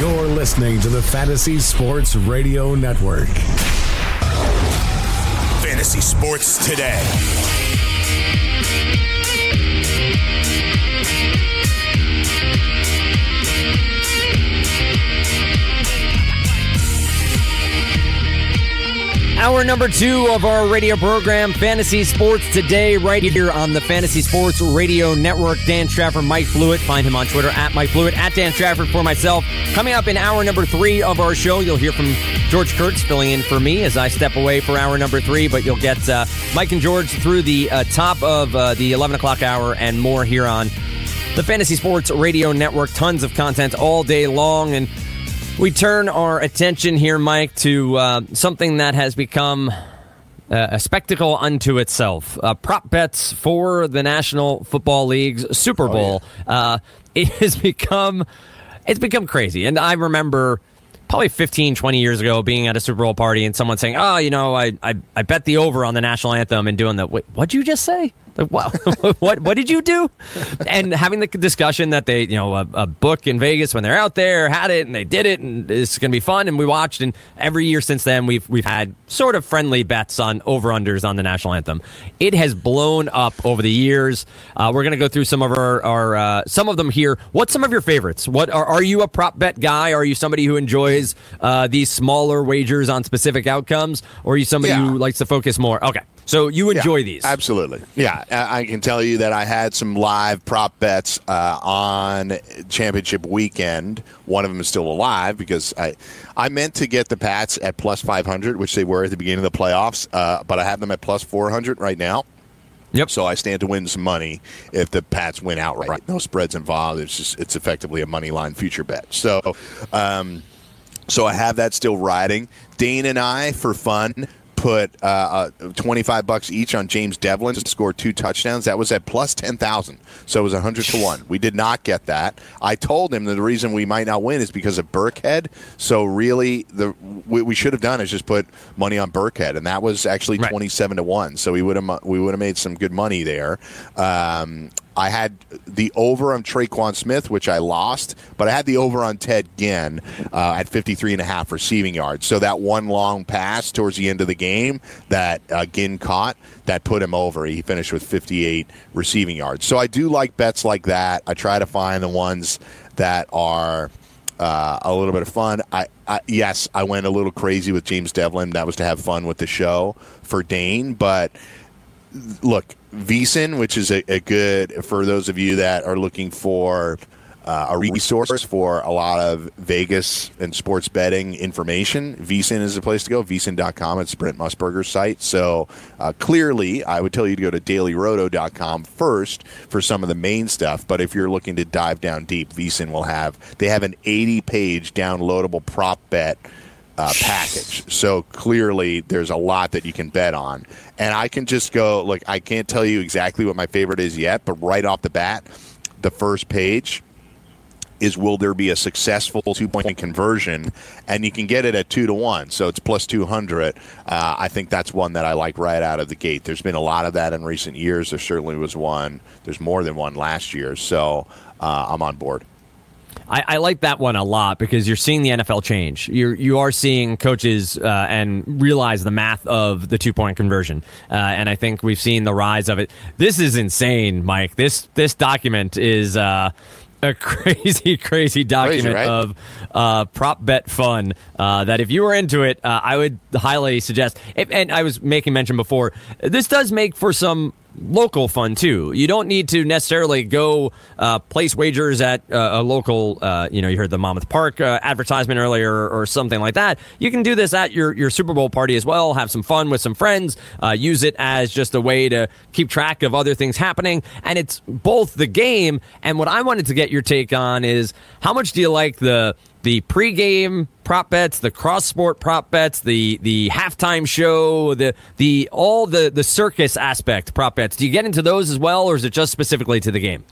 You're listening to the Fantasy Sports Radio Network. Fantasy Sports Today. Hour number two of our radio program, Fantasy Sports Today, right here on the Fantasy Sports Radio Network. Dan Strafford, Mike Blewitt. Find him on Twitter at Mike Blewitt, at Dan Strafford for myself. Coming up in hour number three of our show, you'll hear from George Kurtz filling in for me as I step away for hour number three, but you'll get uh, Mike and George through the uh, top of uh, the 11 o'clock hour and more here on the Fantasy Sports Radio Network. Tons of content all day long. And we turn our attention here, Mike, to uh, something that has become uh, a spectacle unto itself. Uh, prop bets for the National Football League's Super Bowl. Oh, yeah. Uh, it has become it's become crazy, and I remember probably 15, 20 years ago being at a Super Bowl party and someone saying, "Oh, you know, I I, I bet the over on the national anthem," and doing the wait, what'd you just say? Like, wow, what what did you do? And having the discussion that they, you know, a, a, book in Vegas when they're out there had it and they did it and it's going to be fun. And we watched, and every year since then we've we've had sort of friendly bets on over unders on the national anthem. It has blown up over the years. Uh, we're going to go through some of our, our uh, some of them here. What's some of your favorites? What are, are you a prop bet guy? Are you somebody who enjoys uh, these smaller wagers on specific outcomes, or are you somebody yeah. who likes to focus more? Okay. So you enjoy yeah, these? Absolutely. Yeah, I can tell you that I had some live prop bets uh, on championship weekend. One of them is still alive because I I meant to get the Pats at plus 500, which they were at the beginning of the playoffs, uh, but I have them at plus 400 right now. Yep. So I stand to win some money if the Pats win outright. No spreads involved. It's just it's effectively a money line future bet. So, um, so I have that still riding. Dane and I, for fun, put uh, uh, 25 bucks each on James Develin to score two touchdowns. That was at plus 10,000. So it was 100 to 1. We did not get that. I told him that the reason we might not win is because of Burkhead. So really, the what we should have done is just put money on Burkhead, and that was actually right. 27 to 1. So we would have we would have made some good money there. Um, I had the over on Tre'Quan Smith, which I lost, but I had the over on Ted Ginn uh, at 53 and a half receiving yards. So that one long pass towards the end of the game that uh, Ginn caught, that put him over. He finished with 58 receiving yards. So I do like bets like that. I try to find the ones that are uh, a little bit of fun. I, I, yes, I went a little crazy with James Develin. That was to have fun with the show for Dane, but look, VSiN, which is a, a, good for those of you that are looking for uh, a resource for a lot of Vegas and sports betting information. VSiN is the place to go. VSiN.com. It's Brent Musburger's site. So uh, clearly, I would tell you to go to dailyroto.com first for some of the main stuff. But if you're looking to dive down deep, VSiN will have they have an 80 page downloadable prop bet uh, package. So clearly, there's a lot that you can bet on. And I can just go, like, I can't tell you exactly what my favorite is yet, but right off the bat, the first page is will there be a successful two point conversion? And you can get it at two to one, so it's plus 200. Uh, I think that's one that I like right out of the gate. There's been a lot of that in recent years. There certainly was one, there's more than one last year, so uh, I'm on board. I, I, like that one a lot because you're seeing the NFL change. You're you are seeing coaches uh, and realize the math of the two point conversion, uh, and I think we've seen the rise of it. This is insane, Mike. This this document is. Uh, a crazy, crazy document crazy, right? of uh, prop bet fun. Uh, that if you were into it, uh, I would highly suggest. If, and I was making mention before, this does make for some local fun too. You don't need to necessarily go uh, place wagers at uh, a local. Uh, you know, you heard the Monmouth Park uh, advertisement earlier, or something like that. You can do this at your your Super Bowl party as well. Have some fun with some friends. Uh, use it as just a way to keep track of other things happening, and it's both the game and what I wanted to get your take on is how much do you like the the pregame prop bets, the cross sport prop bets, the the halftime show, the the all the the circus aspect prop bets. Do you get into those as well, or is it just specifically to the game?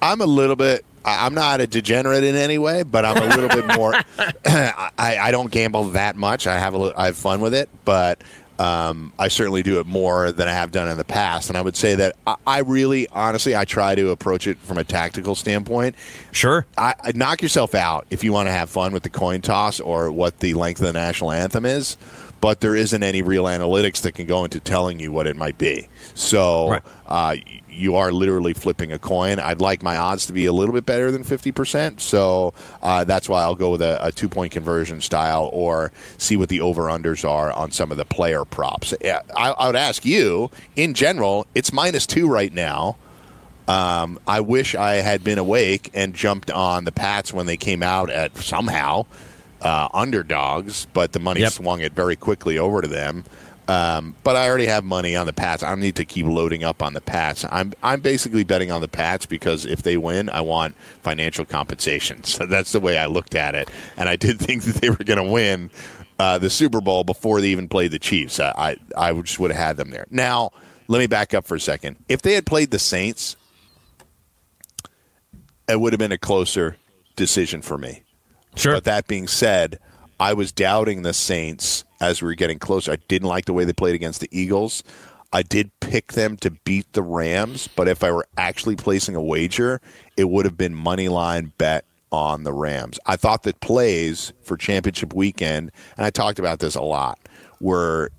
I'm a little bit. I'm not a degenerate in any way, but I'm a little bit more. I, I don't gamble that much. I have a I have fun with it, but um, I certainly do it more than I have done in the past. And I would say that I, I really, honestly, I try to approach it from a tactical standpoint. Sure. I, I knock yourself out if you want to have fun with the coin toss or what the length of the national anthem is. But there isn't any real analytics that can go into telling you what it might be. So Right. uh, you are literally flipping a coin. I'd like my odds to be a little bit better than 50%. So uh, that's why I'll go with a, a two point conversion style or see what the over unders are on some of the player props. I, I would ask you, in general, it's minus two right now. Um, I wish I had been awake and jumped on the Pats when they came out at somehow uh, underdogs, but the money Yep. swung it very quickly over to them. Um, but I already have money on the Pats. I don't need to keep loading up on the Pats. I'm I'm basically betting on the Pats because if they win, I want financial compensation. So that's the way I looked at it, and I did think that they were going to win uh, the Super Bowl before they even played the Chiefs. I I, I just would have had them there. Now let me back up for a second. If they had played the Saints, it would have been a closer decision for me. Sure. But that being said, I was doubting the Saints as we were getting closer. I didn't like the way they played against the Eagles. I did pick them to beat the Rams, but if I were actually placing a wager, it would have been money line bet on the Rams. I thought that plays for championship weekend, and I talked about this a lot, were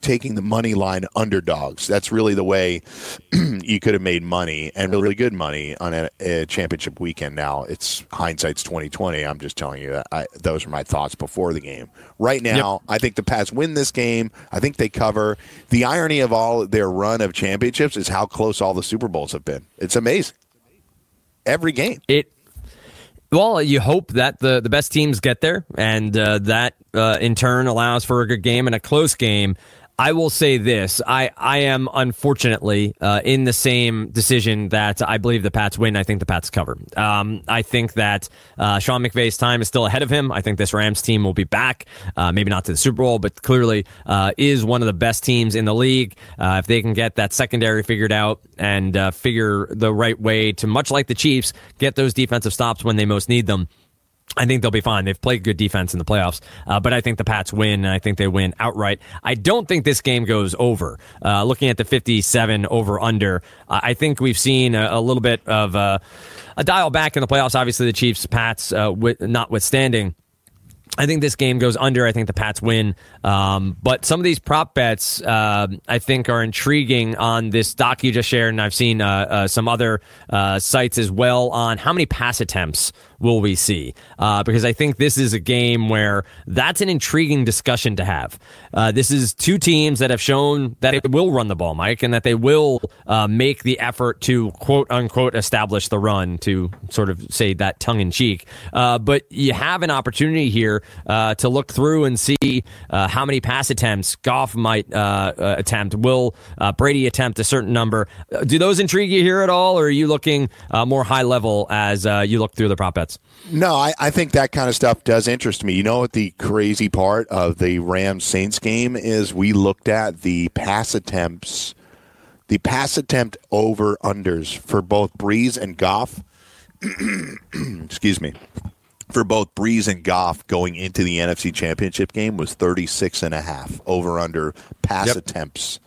taking the money line underdogs. That's really the way you could have made money and really good money on a, a championship weekend. Now it's hindsight's twenty twenty. I'm just telling you that I, those are my thoughts before the game. Right now, I think the Pats win this game. I think they cover. The irony of all their run of championships is how close all the Super Bowls have been. It's amazing. Every game. It well, you hope that the the best teams get there, and uh, that uh, in turn allows for a good game and a close game. I will say this: I I am unfortunately uh, in the same decision that I believe the Pats win. I think the Pats cover. Um, I think that uh, Sean McVay's time is still ahead of him. I think this Rams team will be back, uh, maybe not to the Super Bowl, but clearly uh, is one of the best teams in the league. Uh, if they can get that secondary figured out and uh, figure the right way to, much like the Chiefs, get those defensive stops when they most need them. I think they'll be fine. They've played good defense in the playoffs, uh, but I think the Pats win, and I think they win outright. I don't think this game goes over. Uh, looking at the 57 over under, uh, I think we've seen a, a little bit of uh, a dial back in the playoffs. Obviously, the Chiefs, Pats, uh, wi- notwithstanding. I think this game goes under. I think the Pats win. Um, but some of these prop bets, uh, I think, are intriguing on this doc you just shared, and I've seen uh, uh, some other uh, sites as well on how many pass attempts will we see? Uh, because I think this is a game where that's an intriguing discussion to have. Uh, this is two teams that have shown that it will run the ball, Mike, and that they will uh, make the effort to quote unquote establish the run, to sort of say that tongue in cheek. Uh, but you have an opportunity here uh, to look through and see uh, how many pass attempts Goff might attempt. Will Brady attempt a certain number? Do those intrigue you here at all, or are you looking more high level as you look through the prop bets? No, I, I think that kind of stuff does interest me. You know what the crazy part of the Rams Saints game is? We looked at the pass attempts, the pass attempt over unders for both Brees and Goff. Excuse me. For both Brees and Goff going into the NFC Championship game was 36 and a half over under pass Yep. attempts.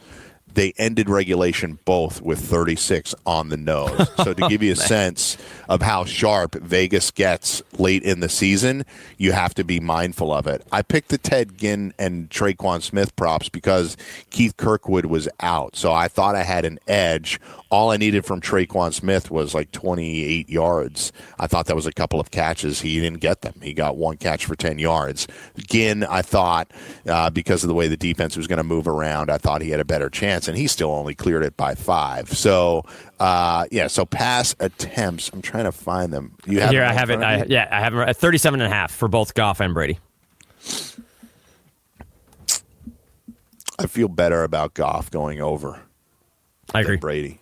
They ended regulation both with 36 on the nose. So to give you a oh, sense of how sharp Vegas gets late in the season, you have to be mindful of it. I picked the Ted Ginn and Tre'Quan Smith props because Keith Kirkwood was out. So I thought I had an edge. All I needed from Tre'Quan Smith was like 28 yards. I thought that was a couple of catches. He didn't get them. He got one catch for 10 yards. Again, I thought, uh, because of the way the defense was going to move around, I thought he had a better chance, and he still only cleared it by five. So, uh, yeah, so pass attempts. I'm trying to find them. You have Here, I have it. I, yeah, I have it at 37 and a half for both Goff and Brady. I feel better about Goff going over I than agree. Brady.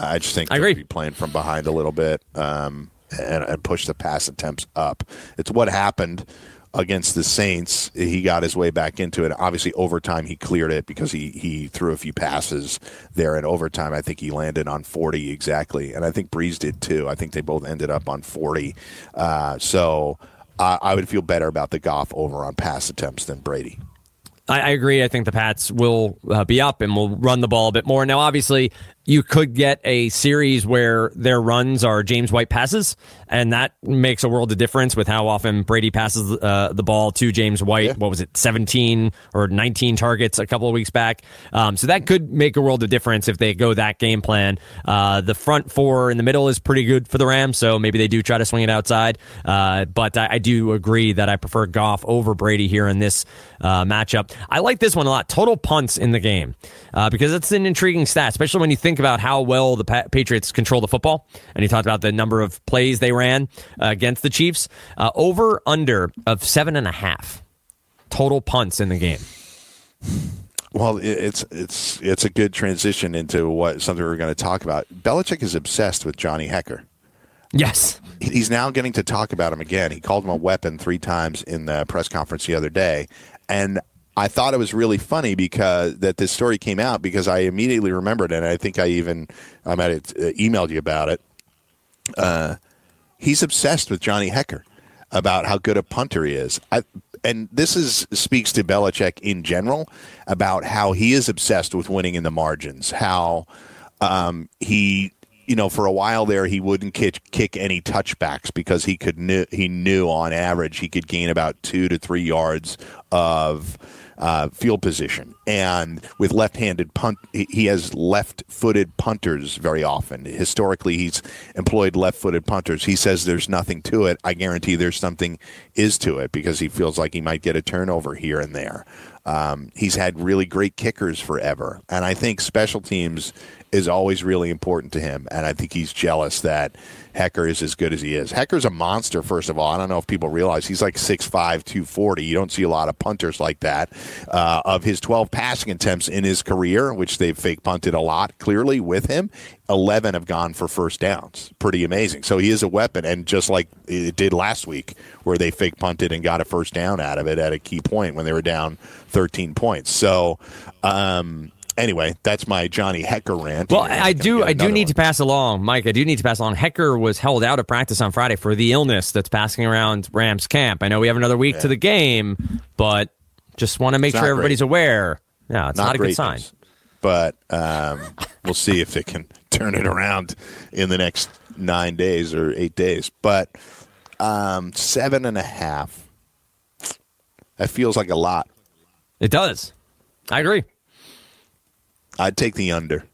I just think I agree. be playing from behind a little bit. Um, and, and push the pass attempts up. It's what happened against the Saints. He got his way back into it. Obviously, overtime he cleared it because he he threw a few passes there in overtime. I think he landed on 40 exactly, and I think Brees did too. I think they both ended up on 40. Uh, so uh, I would feel better about the Goff over on pass attempts than Brady. I, I agree. I think the Pats will uh, be up and will run the ball a bit more. Now, obviously, you could get a series where their runs are James White passes, and that makes a world of difference with how often Brady passes uh, the ball to James White. Yeah. What was it, 17 or 19 targets a couple of weeks back? Um, so that could make a world of difference if they go that game plan. Uh, the front four in the middle is pretty good for the Rams, so maybe they do try to swing it outside. Uh, but I, I, do agree that I prefer Goff over Brady here in this uh, matchup. I like this one a lot. Total punts in the game uh, because it's an intriguing stat, especially when you think about how well the pa- Patriots control the football. And he talked about the number of plays they ran uh, against the Chiefs. Uh, over under of seven and a half total punts in the game. Well, it's it's it's a good transition into what something we're going to talk about. Belichick is obsessed with Johnny Hekker. Yes. He's now getting to talk about him again. He called him a weapon three times in the press conference the other day. And I thought it was really funny because that this story came out because I immediately remembered it. And I think I even I might have uh, emailed you about it. Uh, he's obsessed with Johnny Hekker about how good a punter he is. I, and this is speaks to Belichick in general about how he is obsessed with winning in the margins. How um, he you know, for a while there, he wouldn't kick, kick any touchbacks because he could knew, he knew on average he could gain about two to three yards of uh, field position. And with left-handed punt, he has left-footed punters very often. Historically, he's employed left-footed punters. He says there's nothing to it. I guarantee there's something is to it because he feels like he might get a turnover here and there. Um, he's had really great kickers forever, and I think special teams is always really important to him. And I think he's jealous that Hekker is as good as he is. Hekker's a monster, first of all. I don't know if people realize he's like 6'5, 240. You don't see a lot of punters like that. Uh, of his 12 passing attempts in his career, which they've fake punted a lot clearly with him, 11 have gone for first downs. Pretty amazing. So he is a weapon. And just like it did last week, where they fake punted and got a first down out of it at a key point when they were down 13 points. So, um, anyway, that's my Johnny Hekker rant. Well, I do, I do need one. to pass along, Mike. I do need to pass along. Hekker was held out of practice on Friday for the illness that's passing around Rams camp. I know we have another week yeah. to the game, but just want to make sure everybody's great. aware. Yeah, it's not, not a good sign. News. But um, we'll see if they can turn it around in the next nine days or eight days. But um, seven and a half. That feels like a lot. It does. I agree. I'd take the under.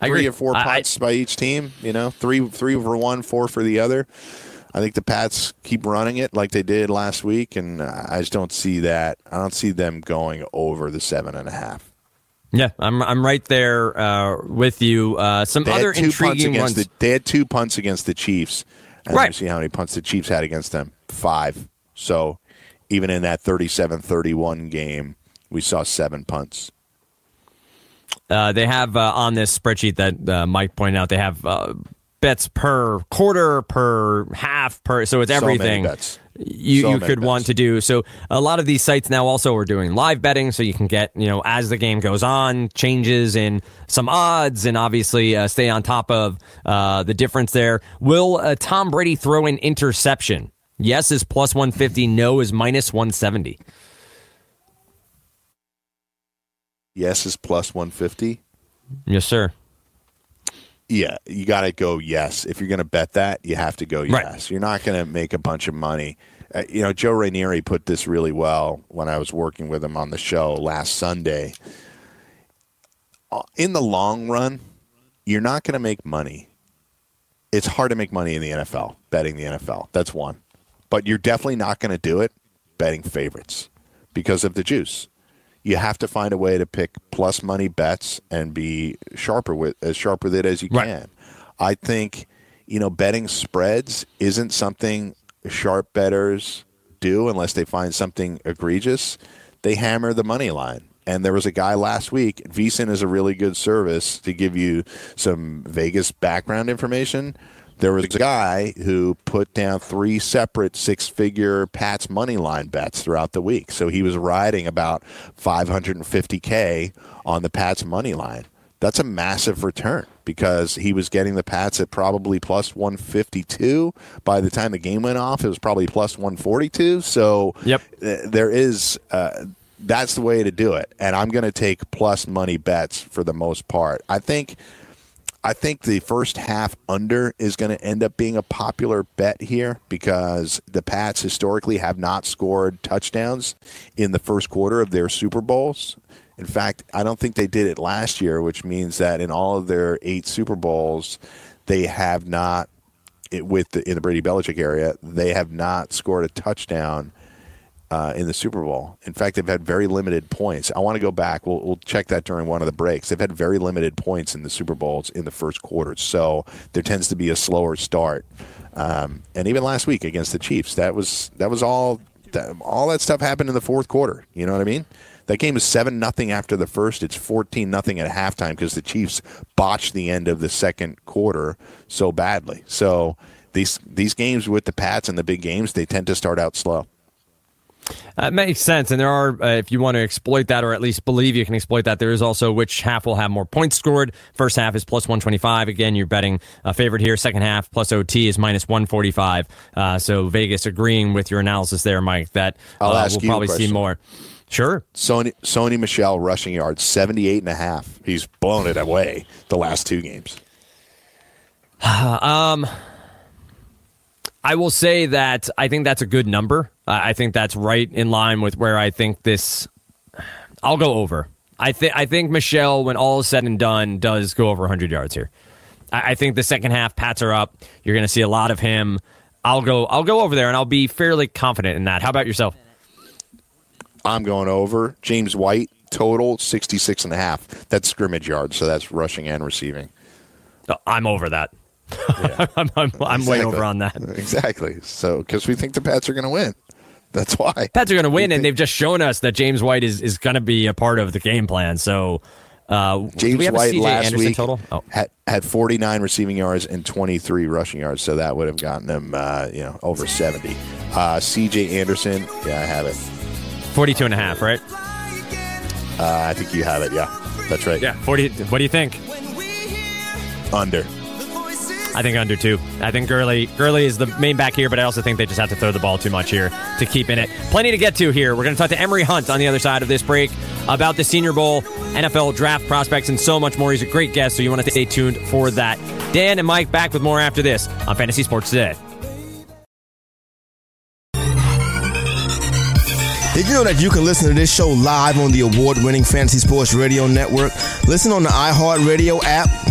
I three agree. or four punts by each team. You know, three three for one, four for the other. I think the Pats keep running it like they did last week, and I just don't see that. I don't see them going over the seven and a half. Yeah, I'm I'm right there uh, with you. Uh, some they other intriguing ones. The, they had two punts against the Chiefs. And right. See how many punts the Chiefs had against them? Five. So even in that 37-31 game, we saw seven punts. Uh, they have uh, on this spreadsheet that uh, Mike pointed out, they have uh, bets per quarter, per half, per. So it's everything. So you, so you could bets. want to do so a lot of these sites now also are doing live betting so you can get you know as the game goes on changes in some odds and obviously uh, stay on top of the difference there will tom brady throw an interception yes is plus 150 no is minus 170 Yes is plus 150. Yes, sir. Yeah, you got to go yes. If you're going to bet that, you have to go yes. Right. You're not going to make a bunch of money. Uh, you know, Joe Rainieri put this really well when I was working with him on the show last Sunday. Uh, in the long run, you're not going to make money. It's hard to make money in the NFL, betting the NFL. That's one. But you're definitely not going to do it betting favorites because of the juice you have to find a way to pick plus money bets and be sharper with as sharp with it as you right. can. I think you know betting spreads isn't something sharp betters do unless they find something egregious. They hammer the money line. And there was a guy last week. VSiN is a really good service to give you some Vegas background information. There was a guy who put down three separate six figure Pats money line bets throughout the week. So he was riding about 550K on the Pats money line. That's a massive return because he was getting the Pats at probably plus 152. By the time the game went off, it was probably plus 142. So Yep. uh, there is. Uh, that's the way to do it, and I'm going to take plus money bets for the most part. I think I think the first half under is going to end up being a popular bet here because the Pats historically have not scored touchdowns in the first quarter of their Super Bowls. In fact, I don't think they did it last year, which means that in all of their eight Super Bowls, they have not, it, with the, in the Brady Belichick area, they have not scored a touchdown uh, in the Super Bowl. In fact, they've had very limited points. I want to go back. We'll, we'll check that during one of the breaks. They've had very limited points in the Super Bowls in the first quarter, so there tends to be a slower start. Um, and even last week against the Chiefs, that was that was all that, all that stuff happened in the fourth quarter. You know what I mean? That game is seven nothing after the first. It's fourteen nothing at halftime because the Chiefs botched the end of the second quarter so badly. So these these games with the Pats and the big games, they tend to start out slow. That makes sense. And there are, uh, if you want to exploit that or at least believe you can exploit that, there is also which half will have more points scored. First half is plus 125. Again, you're betting a favorite here. Second half plus OT is minus 145. Uh, so Vegas agreeing with your analysis there, Mike, that I'll uh, we'll probably see more. Sure. Sony Sony Michel rushing yards 78 and a half. He's blown it away the last two games. um, I will say that I think that's a good number. Uh, I think that's right in line with where I think this. I'll go over. I think I think Michel, when all is said and done, does go over 100 yards here. I, I think the second half, Pats are up. You're going to see a lot of him. I'll go. I'll go over there, and I'll be fairly confident in that. How about yourself? I'm going over. James White total 66 and a half. That's scrimmage yards, so that's rushing and receiving. Uh, I'm over that. I'm, I'm, I'm way over on that. Exactly. So because we think the Pats are going to win. That's why. Pats are going to win, and they've just shown us that James White is, is going to be a part of the game plan. So, uh, James we White last Anderson week total? Oh, had, had 49 receiving yards and 23 rushing yards, so that would have gotten him, uh, you know, over 70. Uh, C.J. Anderson, yeah, I have it. 42 and a half, right? Uh, I think you have it. Yeah, that's right. Yeah, 40. What do you think? Under. I think under two. I think Gurley Gurley is the main back here, but I also think they just have to throw the ball too much here to keep in it. Plenty to get to here. We're going to talk to Emory Hunt on the other side of this break about the Senior Bowl, NFL draft prospects, and so much more. He's a great guest, so you want to stay tuned for that. Dan and Mike back with more after this on Fantasy Sports Today. Did you know that you can listen to this show live on the award winning Fantasy Sports Radio Network? Listen on the iHeartRadio app,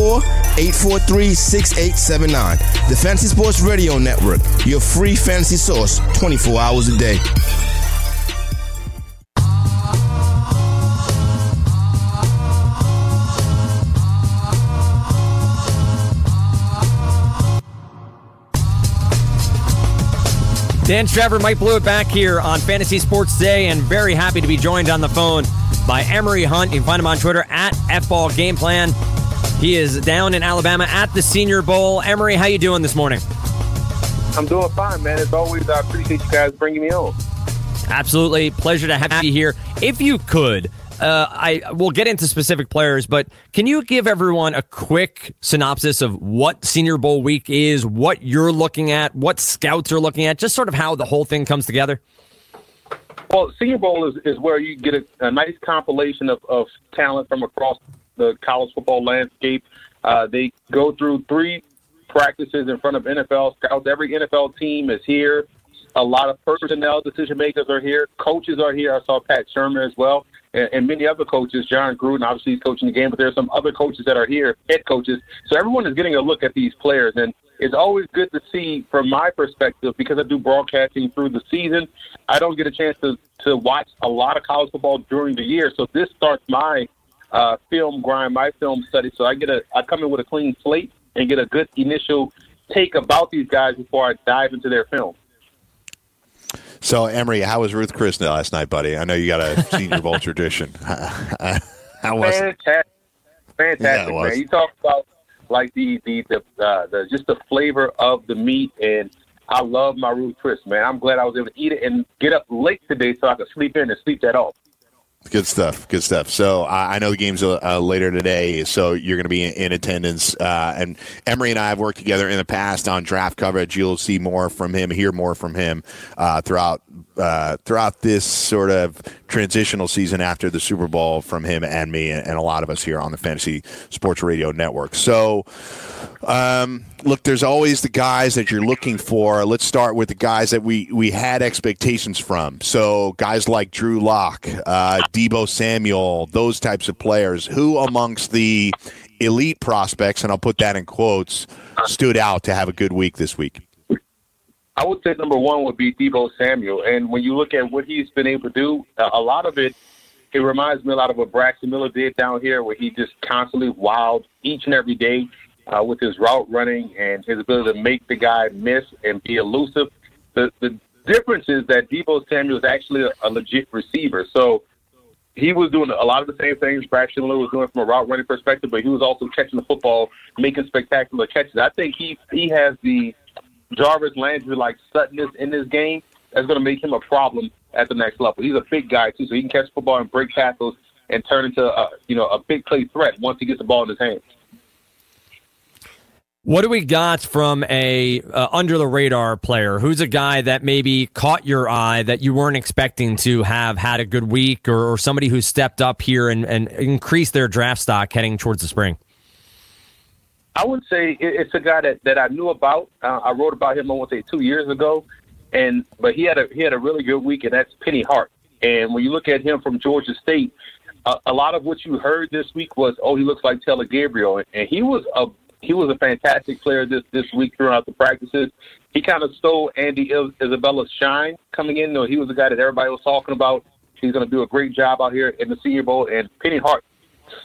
843 6879. The Fantasy Sports Radio Network, your free fantasy source 24 hours a day. Dan Strafford, Mike Blewitt back here on Fantasy Sports Day, and very happy to be joined on the phone by Emory Hunt. You can find him on Twitter at FBallGamePlan. Game Plan. He is down in Alabama at the Senior Bowl. Emory, how you doing this morning? I'm doing fine, man. As always, I appreciate you guys bringing me on. Absolutely. Pleasure to have you here. If you could, uh, I will get into specific players, but can you give everyone a quick synopsis of what Senior Bowl week is, what you're looking at, what scouts are looking at, just sort of how the whole thing comes together? Well, Senior Bowl is, is where you get a, a nice compilation of, of talent from across the college football landscape. Uh, they go through three practices in front of NFL scouts. Every NFL team is here. A lot of personnel decision makers are here. Coaches are here. I saw Pat Shurmur as well, and, and many other coaches. Jon Gruden, obviously, he's coaching the game, but there are some other coaches that are here, head coaches. So everyone is getting a look at these players. And it's always good to see from my perspective because I do broadcasting through the season. I don't get a chance to to watch a lot of college football during the year, so this starts my uh, film grind, my film study. So I get a I come in with a clean slate and get a good initial take about these guys before I dive into their film. So, Emory, how was Ruth Chris last night, buddy? I know you got a Senior Bowl tradition. how was fantastic, it? Fantastic, yeah, it man. You talk about like the the the, uh, the just the flavor of the meat, and I love my Ruth Chris, man. I'm glad I was able to eat it and get up late today so I could sleep in and sleep that off. Good stuff. Good stuff. So uh, I know the game's uh, uh later today, so you're going to be in, in attendance. Uh, and Emory and I have worked together in the past on draft coverage. You'll see more from him, hear more from him uh, throughout uh, throughout this sort of transitional season after the Super Bowl from him and me and, and a lot of us here on the Fantasy Sports Radio Network. So. Um, look, there's always the guys that you're looking for. Let's start with the guys that we we had expectations from. So guys like Drew Lock, uh, Deebo Samuel, those types of players. Who amongst the elite prospects, and I'll put that in quotes, stood out to have a good week this week? I would say number one would be Deebo Samuel, and when you look at what he's been able to do, a lot of it. It reminds me a lot of what Braxton Miller did down here, where he just constantly wild each and every day uh, with his route running and his ability to make the guy miss and be elusive. The the difference is that Deebo Samuel is actually a, a legit receiver. So he was doing a lot of the same things Braxton Miller was doing from a route running perspective, but he was also catching the football, making spectacular catches. I think he he has the Jarvis Landry like suddenness in this game that's going to make him a problem at the next level. He's a big guy too, so he can catch the football and break tackles and turn into a you know a big play threat once he gets the ball in his hands. What do we got from a uh, under the radar player? Who's a guy that maybe caught your eye that you weren't expecting to have had a good week, or, or somebody who stepped up here and, and increased their draft stock heading towards the spring? I would say it's a guy that, that I knew about. Uh, I wrote about him, I want to say, two years ago, and but he had a he had a really good week, and that's Penny Hart. And when you look at him from Georgia State, a, a lot of what you heard this week was, oh, he looks like Taylor Gabriel, and he was a he was a fantastic player this this week throughout the practices. He kind of stole Andy Isabella's shine coming in. Though he was the guy that everybody was talking about. He's going to do a great job out here in the Senior Bowl, and Penny Hart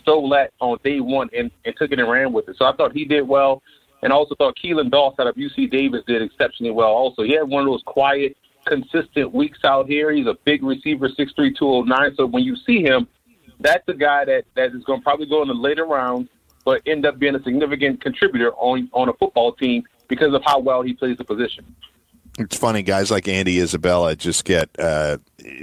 stole that on day one and, and took it and ran with it. So I thought he did well, and also thought Keelan Doss out of UC Davis did exceptionally well. Also, he had one of those quiet, consistent weeks out here. He's a big receiver, six three, two oh nine. So when you see him, that's a guy that that is going to probably go in the later rounds but end up being a significant contributor on on a football team because of how well he plays the position. It's funny, guys like Andy Isabella just get uh,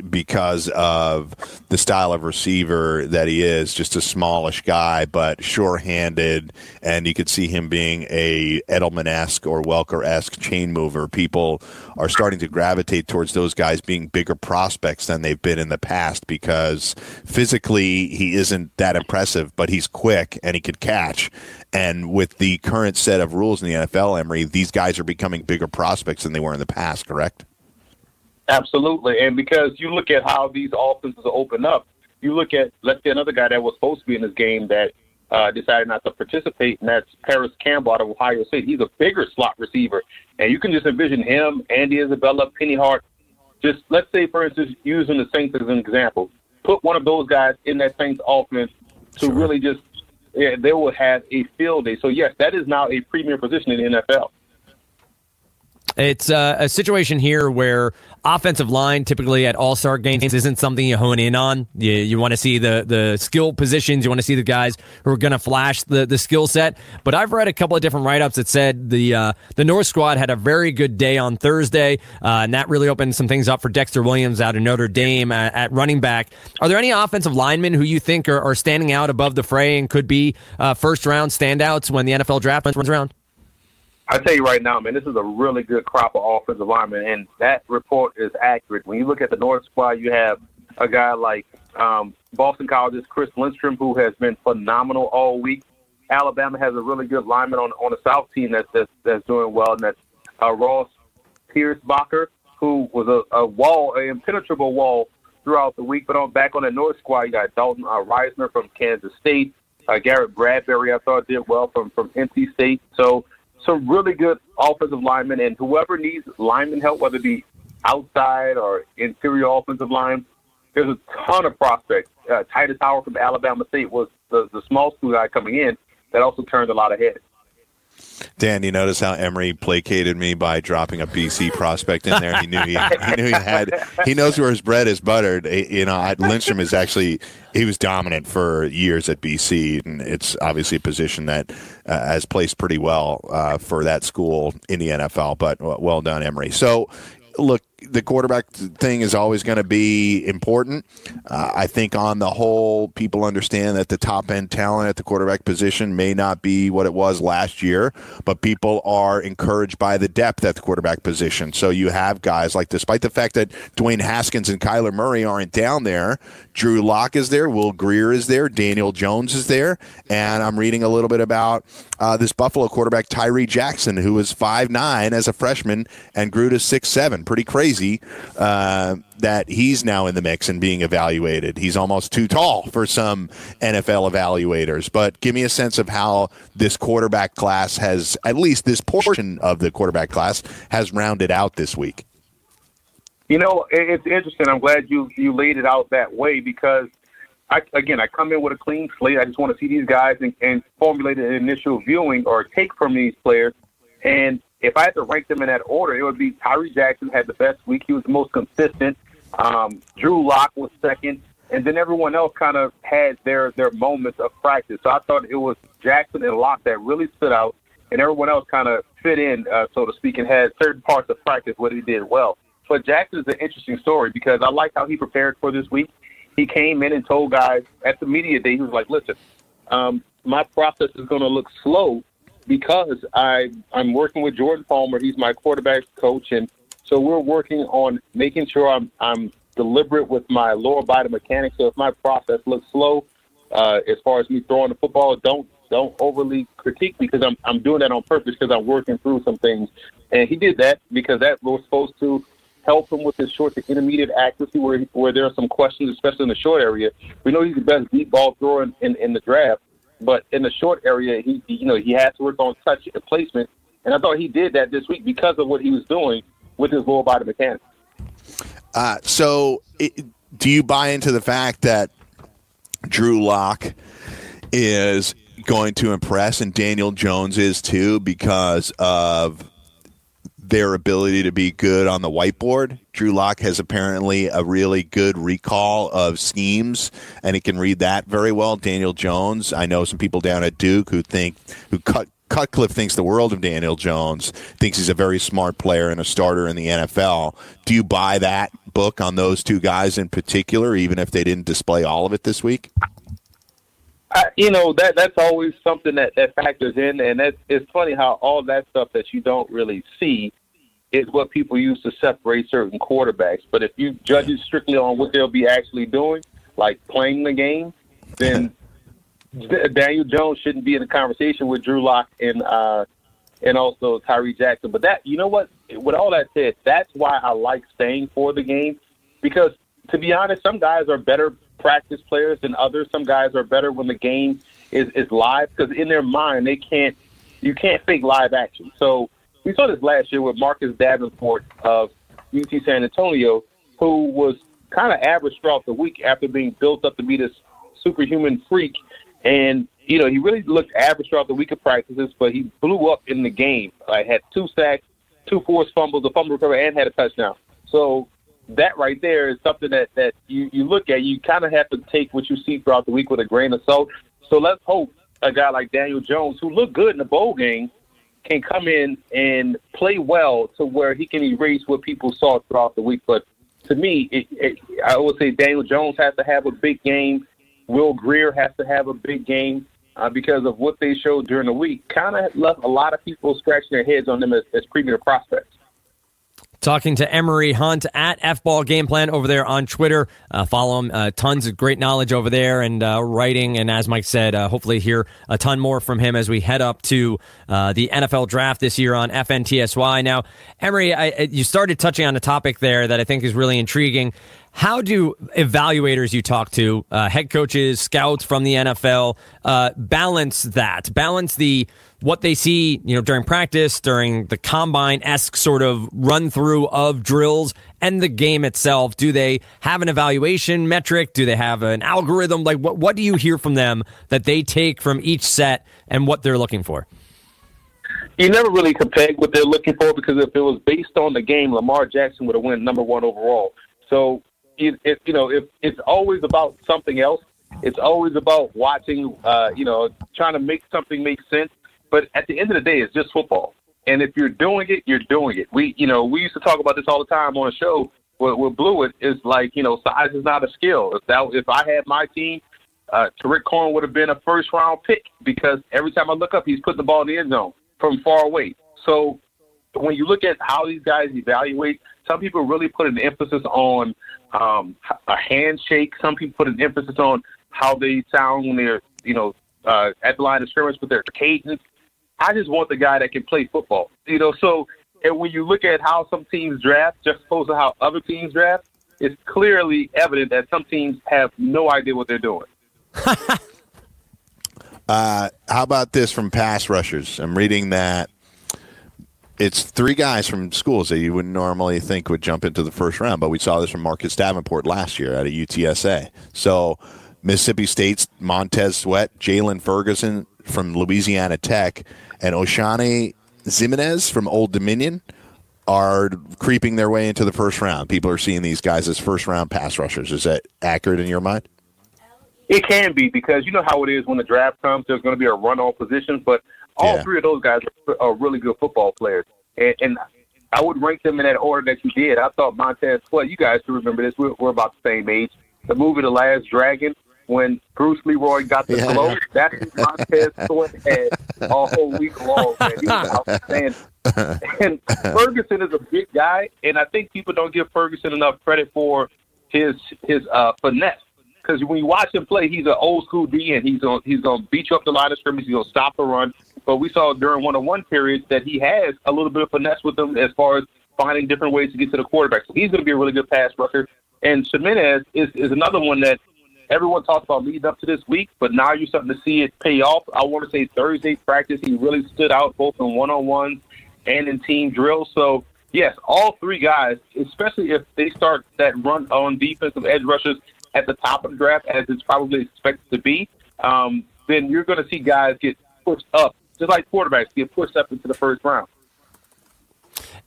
because of the style of receiver that he is, just a smallish guy, but sure-handed, and you could see him being a Edelman-esque or Welker-esque chain mover. People are starting to gravitate towards those guys being bigger prospects than they've been in the past because physically he isn't that impressive, but he's quick and he could catch. And with the current set of rules in the NFL, Emory, these guys are becoming bigger prospects than they were in the past, correct? Absolutely. And because you look at how these offenses open up, you look at, let's say, another guy that was supposed to be in this game that uh, decided not to participate, and that's Parris Campbell out of Ohio State. He's a bigger slot receiver. And you can just envision him, Andy Isabella, Penny Hart. Just let's say, for instance, using the Saints as an example, put one of those guys in that Saints offense to sure. really just, yeah, they will have a field day. So, yes, that is now a premier position in the NFL. It's uh, a situation here where offensive line typically at all star games isn't something you hone in on. You, you want to see the, the skill positions. You want to see the guys who are going to flash the, the skill set. But I've read a couple of different write ups that said the uh, the North squad had a very good day on Thursday, uh, and that really opened some things up for Dexter Williams out of Notre Dame at, at running back. Are there any offensive linemen who you think are, are standing out above the fray and could be uh, first round standouts when the NFL draft runs around? I tell you right now, man, this is a really good crop of offensive linemen, and that report is accurate. When you look at the North squad, you have a guy like um, Boston College's Chris Lindstrom, who has been phenomenal all week. Alabama has a really good lineman on on the South team that's that's, that's doing well, and that's uh, Ross Pierschbacher, who was a, a wall, an impenetrable wall throughout the week. But on back on the North squad, you got Dalton uh, Risner from Kansas State, uh, Garrett Bradbury, I thought did well from from NC State. So some really good offensive linemen, and whoever needs lineman help, whether it be outside or interior offensive line, there's a ton of prospects. Uh, Tytus Howard from Alabama State was the, the small school guy coming in that also turned a lot of heads. Dan, you notice how Emory placated me by dropping a BC prospect in there. He knew he, he knew he had. He knows where his bread is buttered. You know, Lindstrom is actually he was dominant for years at BC, and it's obviously a position that uh, has placed pretty well uh, for that school in the NFL. But well done, Emory. So, look, the quarterback thing is always going to be important. Uh, I think on the whole, people understand that the top end talent at the quarterback position may not be what it was last year, but people are encouraged by the depth at the quarterback position. So you have guys like, despite the fact that Dwayne Haskins and Kyler Murray aren't down there, Drew Lock is there, Will Grier is there, Daniel Jones is there, and I'm reading a little bit about uh, this Buffalo quarterback Tyree Jackson, who was five nine as a freshman and grew to six seven. Pretty crazy crazy uh, that he's now in the mix and being evaluated. He's almost too tall for some NFL evaluators. But give me a sense of how this quarterback class has, at least this portion of the quarterback class, has rounded out this week. You know, it's interesting. I'm glad you you laid it out that way because I, again, I come in with a clean slate. I just want to see these guys and, and formulate an initial viewing or take from these players. And if I had to rank them in that order, it would be Tyree Jackson had the best week. He was the most consistent. Um, Drew Lock was second, and then everyone else kind of had their their moments of practice. So I thought it was Jackson and Lock that really stood out, and everyone else kind of fit in, uh, so to speak, and had certain parts of practice where he did well. But Jackson is an interesting story because I like how he prepared for this week. He came in and told guys at the media day, he was like, "Listen, um, my process is going to look slow because I I'm working with Jordan Palmer. He's my quarterback coach, and so we're working on making sure I'm I'm deliberate with my lower body mechanics. So if my process looks slow, uh, as far as me throwing the football, don't don't overly critique me because I'm I'm doing that on purpose because I'm working through some things. And he did that because that was supposed to help him with his short to intermediate accuracy where where there are some questions, especially in the short area. We know he's the best deep ball thrower in, in, in the draft. But in the short area, he you know he has to work on touch and placement, and I thought he did that this week because of what he was doing with his lower body mechanics. Uh, so, it, do you buy into the fact that Drew Lock is going to impress, and Daniel Jones is too, because of their ability to be good on the whiteboard. Drew Lock has apparently a really good recall of schemes, and he can read that very well. Daniel Jones, I know some people down at Duke who think who cut. Cutcliffe thinks the world of Daniel Jones, thinks he's a very smart player and a starter in the NFL. Do you buy that book on those two guys in particular, even if they didn't display all of it this week? I, you know that that's always something that that factors in, and that's it's funny how all that stuff that you don't really see is what people use to separate certain quarterbacks. But if you judge it strictly on what they'll be actually doing, like playing the game, then Daniel Jones shouldn't be in a conversation with Drew Lock and uh, and also Tyree Jackson. But that you know what? With all that said, that's why I like staying for the game because to be honest, some guys are better practice players than others. Some guys are better when the game is is live because in their mind they can't you can't fake live action. So we saw this last year with Marcus Davenport of UT San Antonio, who was kind of average throughout the week after being built up to be this superhuman freak. And, you know, he really looked average throughout the week of practices, but he blew up in the game. I had two sacks, two forced fumbles, a fumble recovery, and had a touchdown. So that right there is something that, that you, you look at. You kind of have to take what you see throughout the week with a grain of salt. So let's hope a guy like Daniel Jones, who looked good in the bowl game, can come in and play well to where he can erase what people saw throughout the week. But to me, it, it, I would say Daniel Jones has to have a big game. Will Grier has to have a big game uh, because of what they showed during the week. Kind of left a lot of people scratching their heads on them as, as premier prospects. Talking to Emory Hunt at F Ball Game Plan over there on Twitter. Uh, follow him. Uh, tons of great knowledge over there and uh, writing. And as Mike said, uh, hopefully hear a ton more from him as we head up to uh, the NFL draft this year on FNTSY. Now, Emory, I, you started touching on a topic there that I think is really intriguing. How do evaluators you talk to, uh, head coaches, scouts from the NFL, uh, balance that? Balance the what they see, you know, during practice, during the combine esque sort of run through of drills and the game itself. Do they have an evaluation metric? Do they have an algorithm? Like, what what do you hear from them that they take from each set and what they're looking for? You never really can peg what they're looking for because if it was based on the game, Lamar Jackson would have won number one overall. So it, it, you know, if it's always about something else, it's always about watching, uh, you know, trying to make something make sense. But at the end of the day, it's just football. And if you're doing it, you're doing it. We, you know, we used to talk about this all the time on the show with, with Blewitt. Is like, you know, size is not a skill. If that, if I had my team, uh, Tarik Cohen would have been a first round pick because every time I look up, he's putting the ball in the end zone from far away. So when you look at how these guys evaluate, some people really put an emphasis on um, a handshake. Some people put an emphasis on how they sound when they're, you know, uh, at the line of scrimmage with their cadence. I just want the guy that can play football, you know. So, and when you look at how some teams draft, just opposed to how other teams draft, it's clearly evident that some teams have no idea what they're doing. uh, how about this from pass rushers? I'm reading that it's three guys from schools that you wouldn't normally think would jump into the first round, but we saw this from Marcus Davenport last year at a UTSA. So Mississippi State's Montez Sweat, Jaylon Ferguson from Louisiana Tech, and Oshane Ximines from Old Dominion are creeping their way into the first round. People are seeing these guys as first round pass rushers. Is that accurate in your mind? It can be because you know how it is when the draft comes. There's going to be a run on positions, but all yeah. three of those guys are, really good football players, and, and I would rank them in that order that you did. I thought Montez Sweat. You guys should remember this. We're, we're about the same age. The movie The Last Dragon when Bruce Leroy got the yeah, glow. That's Montez Sweat had all whole week long. Man. He was outstanding. and Ferguson is a big guy, and I think people don't give Ferguson enough credit for his his uh, finesse. Because when you watch him play, he's an old school D, and he's gonna he's gonna beat you up the line of scrimmage. He's gonna stop the run. But we saw during one on one periods that he has a little bit of finesse with him as far as finding different ways to get to the quarterback. So he's going to be a really good pass rusher. And Ximines is, is another one that everyone talks about leading up to this week, but now you're starting to see it pay off. I want to say Thursday practice, he really stood out both in one on ones and in team drills. So, yes, all three guys, especially if they start that run on defensive edge rushers at the top of the draft, as it's probably expected to be, um, then you're going to see guys get pushed up, just like quarterbacks get pushed up into the first round.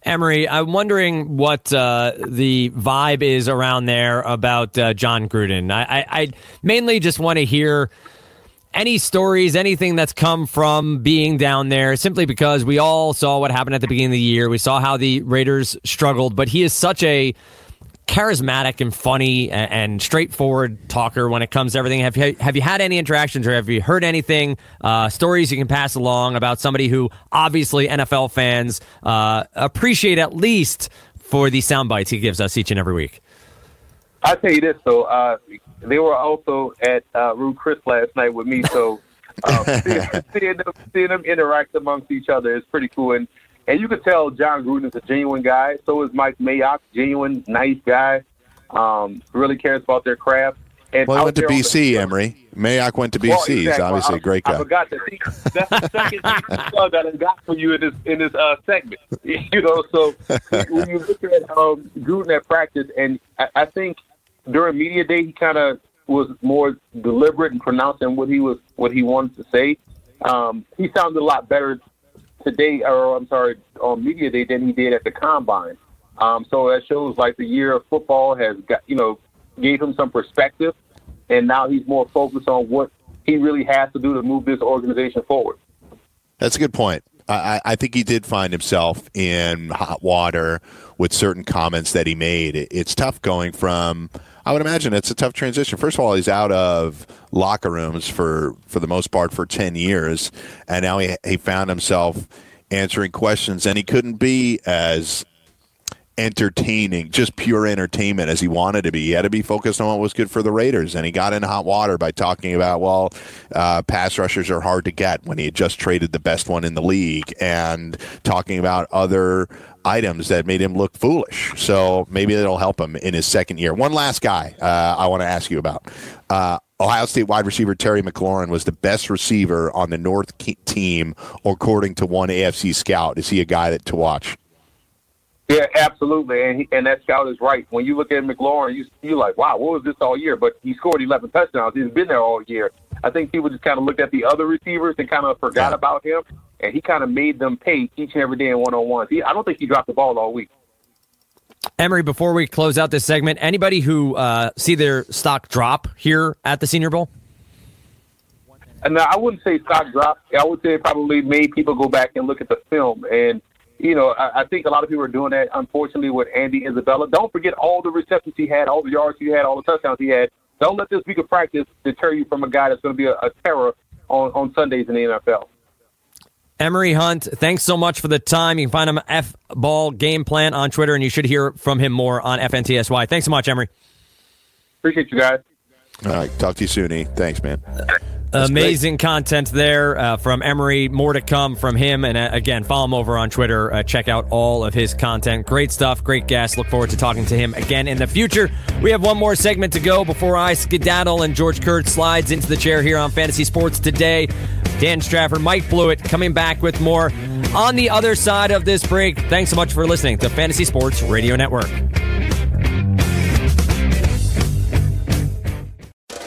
Emory, I'm wondering what uh, the vibe is around there about uh, Jon Gruden. I, I, I mainly just want to hear any stories, anything that's come from being down there, simply because we all saw what happened at the beginning of the year. We saw how the Raiders struggled, but he is such a charismatic and funny and, and, straightforward talker when it comes to everything. Have you, have you had any interactions or have you heard anything, uh, stories you can pass along about somebody who obviously NFL fans uh, appreciate at least for the sound bites he gives us each and every week? I'll tell you this, though. Uh, they were also at uh, Ruth Chris last night with me, so um, seeing, seeing, them, seeing them interact amongst each other is pretty cool. And and you could tell Jon Gruden is a genuine guy. So is Mike Mayock, genuine, nice guy. Um, really cares about their craft. And well, he went to BC, the, Emory. Mayock went to BC. Well, exactly. He's obviously I, a great guy. I forgot that. That's the second thing that I got for you in this in this uh, segment. You know, so when you look at um, Gruden at practice, and I, I think during media day he kind of was more deliberate in pronouncing what he was what he wanted to say. Um, he sounded a lot better today, or I'm sorry, on media day than he did at the combine. Um, so that shows like the year of football has got you know gave him some perspective, and now he's more focused on what he really has to do to move this organization forward. That's a good point. I, I think he did find himself in hot water with certain comments that he made. It's tough going from I would imagine it's a tough transition. First of all, he's out of locker rooms for for the most part for ten years, and now he he found himself answering questions, and he couldn't be as entertaining, just pure entertainment as he wanted to be. He had to be focused on what was good for the Raiders, and he got in hot water by talking about, well, uh, pass rushers are hard to get when he had just traded the best one in the league, and talking about other items that made him look foolish. So maybe it'll help him in his second year. One last guy uh, I want to ask you about. Uh, Ohio State wide receiver Terry McLaurin was the best receiver on the North team, according to one AFC scout. Is he a guy that to watch? Yeah, absolutely, and he, and that scout is right. When you look at McLaurin, you you like, wow, what was this all year? But he scored 11 touchdowns. He's been there all year. I think people just kind of looked at the other receivers and kind of forgot Yeah. about him, and he kind of made them pay each and every day in one on ones. I don't think he dropped the ball all week. Emory, before we close out this segment, anybody who uh, see their stock drop here at the Senior Bowl? And I wouldn't say stock drop. I would say it probably made people go back and look at the film. And, you know, I, I think a lot of people are doing that, unfortunately, with Andy Isabella. Don't forget all the receptions he had, all the yards he had, all the touchdowns he had. Don't let this week of practice deter you from a guy that's going to be a, a terror on, on Sundays in the NFL. Emory Hunt, thanks so much for the time. You can find him F Ball Game Plan on Twitter, and you should hear from him more on FNTSY. Thanks so much, Emory. Appreciate you guys. All right, talk to you soon, E. Thanks, man. Amazing content there uh, from Emory. More to come from him. And uh, again, follow him over on Twitter. Uh, check out all of his content. Great stuff. Great guest. Look forward to talking to him again in the future. We have one more segment to go before I skedaddle and George Kurtz slides into the chair here on Fantasy Sports today. Dan Strafford, Mike Blewitt coming back with more on the other side of this break. Thanks so much for listening to Fantasy Sports Radio Network.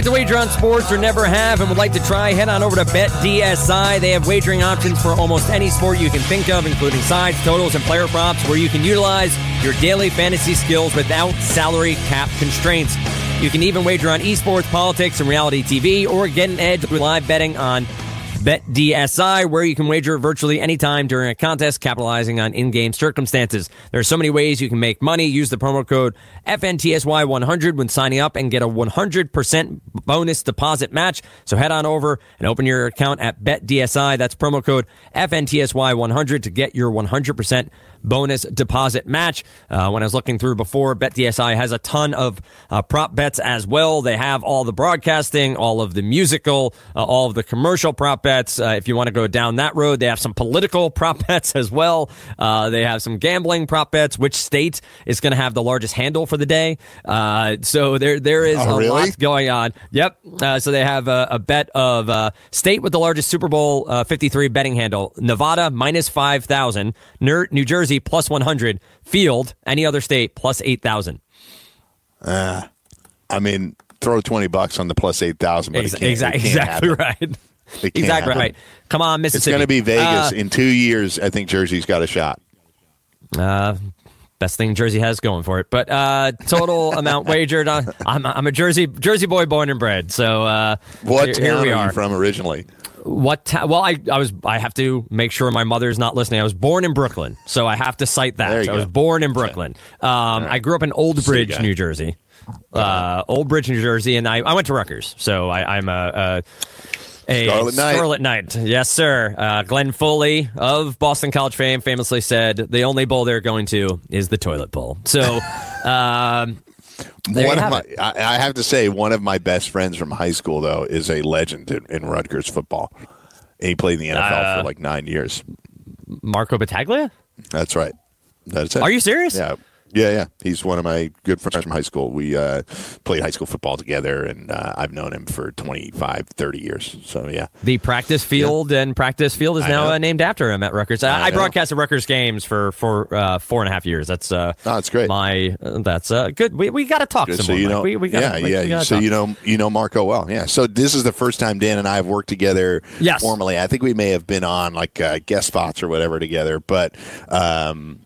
Like to wager on sports or never have and would like to try, head on over to BetDSI. They have wagering options for almost any sport you can think of, including sides, totals, and player props, where you can utilize your daily fantasy skills without salary cap constraints. You can even wager on esports, politics, and reality TV, or get an edge with live betting on BetDSI, where you can wager virtually anytime during a contest, capitalizing on in-game circumstances. There are so many ways you can make money. Use the promo code FNTSY100 when signing up and get a 100% bonus deposit match. So head on over and open your account at BetDSI. That's promo code FNTSY100 to get your 100% bonus deposit match. Uh, when I was looking through before, BetDSI has a ton of uh, prop bets as well. They have all the broadcasting, all of the musical, uh, all of the commercial prop bets. Uh, if you want to go down that road, they have some political prop bets as well. Uh, they have some gambling prop bets. Which state is going to have the largest handle for the day? Uh, so there, there is Oh, a really? lot going on. Yep. Uh, so they have a, a bet of uh, state with the largest Super Bowl uh, 53 betting handle Nevada minus 5,000, New Jersey plus 100, Field, any other state plus 8,000. I mean, throw 20 bucks on the plus 8,000. but it Ex- can't- it exactly, can't exactly happen. right. Exactly happen. right. Come on, Mississippi. It's going to be Vegas Uh, in two years. I think Jersey's got a shot. Uh, best thing Jersey has going for it. But uh, total amount wagered. On, I'm, I'm a Jersey Jersey boy, born and bred. So uh, What here, town here we are are. you from originally? What? Ta- well, I, I was. I have to make sure my mother's not listening. I was born in Brooklyn, so I have to cite that. You I was born in Brooklyn. Um, I grew up in Old Bridge. New Jersey. Uh, Old Bridge, New Jersey, and I, I went to Rutgers, so I, I'm a. a a Scarlet Knight. Scarlet Knight. Yes, sir. Uh, Glenn Foley of Boston College fame famously said the only bowl they're going to is the toilet bowl. So, um, there one of my, it. I, I have to say, one of my best friends from high school, though, is a legend in, in Rutgers football. And he played in the NFL Uh, for like nine years. Marco Battaglia. That's right. That's it. Are you serious? Yeah. Yeah, yeah. He's one of my good friends from high school. We uh, played high school football together, and uh, I've known him for 25, 30 years. So, yeah. The practice field and practice field is I now uh, named after him at Rutgers. I, I I broadcasted Rutgers games for for uh, four and a half years. That's uh, Oh, that's great. My uh, that's uh, good. We, we got to talk Good. some So more. you know, we, we gotta, yeah, we- yeah. so talk. you know, you know Marco well, yeah. So this is the first time Dan and I have worked together Yes. formally. I think we may have been on like uh, guest spots or whatever together, but um,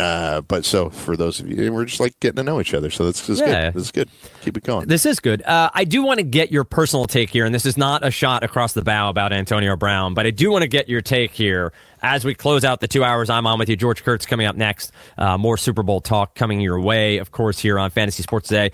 uh, but so for those of you, we're just like getting to know each other. So this is Yeah. good. This is good. Keep it going. This is good. Uh, I do want to get your personal take here, and this is not a shot across the bow about Antonio Brown, but I do want to get your take here as we close out the two hours I'm on with you. George Kurtz coming up next. Uh, more Super Bowl talk coming your way, of course, here on Fantasy Sports Today.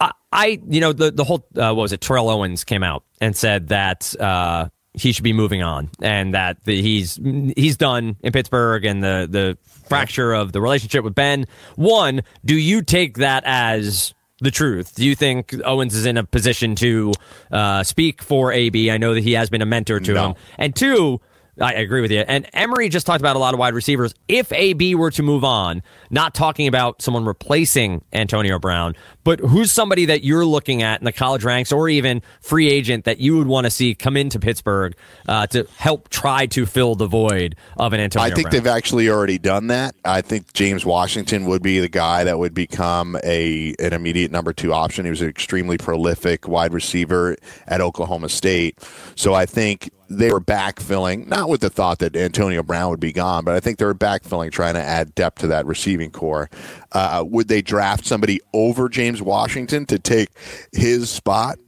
I, I you know, the the whole uh, what was it? Terrell Owens came out and said that uh, he should be moving on, and that the, he's he's done in Pittsburgh, and the the fracture of the relationship with Ben. One, do you take that as the truth? Do you think Owens is in a position to uh, speak for AB? I know that he has been a mentor to No. him, and two. I agree with you. And Emory just talked about a lot of wide receivers. If AB were to move on, not talking about someone replacing Antonio Brown, but who's somebody that you're looking at in the college ranks or even free agent that you would want to see come into Pittsburgh uh, to help try to fill the void of an Antonio I think Brown? they've actually already done that. I think James Washington would be the guy that would become a an immediate number two option. He was an extremely prolific wide receiver at Oklahoma State. So I think they were backfilling, not with the thought that Antonio Brown would be gone, but I think they were backfilling, trying to add depth to that receiving corps. Uh, would they draft somebody over James Washington to take his spot?